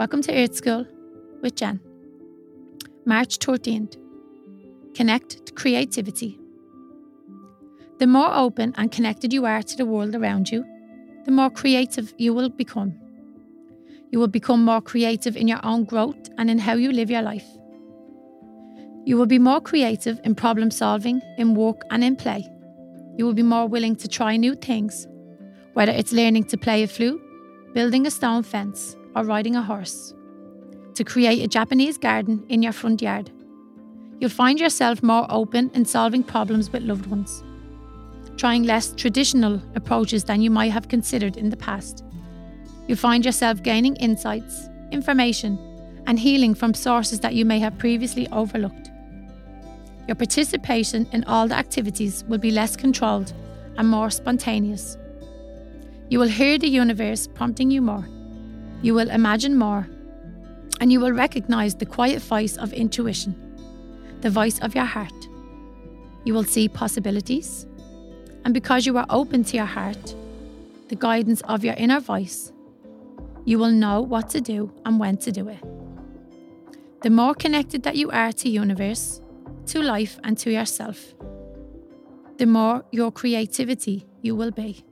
Welcome to Earth School with Jen. March 13th. Connect to creativity. The more open and connected you are to the world around you, the more creative you will become. You will become more creative in your own growth and in how you live your life. You will be more creative in problem solving, in work, and in play. You will be more willing to try new things, whether it's learning to play a flute, building a stone fence, or riding a horse. To create a Japanese garden in your front yard. You'll find yourself more open in solving problems with loved ones, trying less traditional approaches than you might have considered in the past. You'll find yourself gaining insights, information, and healing from sources that you may have previously overlooked. Your participation in all the activities will be less controlled and more spontaneous. You will hear the universe prompting you more. You will imagine more. And you will recognize the quiet voice of intuition, the voice of your heart. You will see possibilities. And because you are open to your heart, the guidance of your inner voice, you will know what to do and when to do it. The more connected that you are to universe, to life and to yourself, the more your creativity you will be.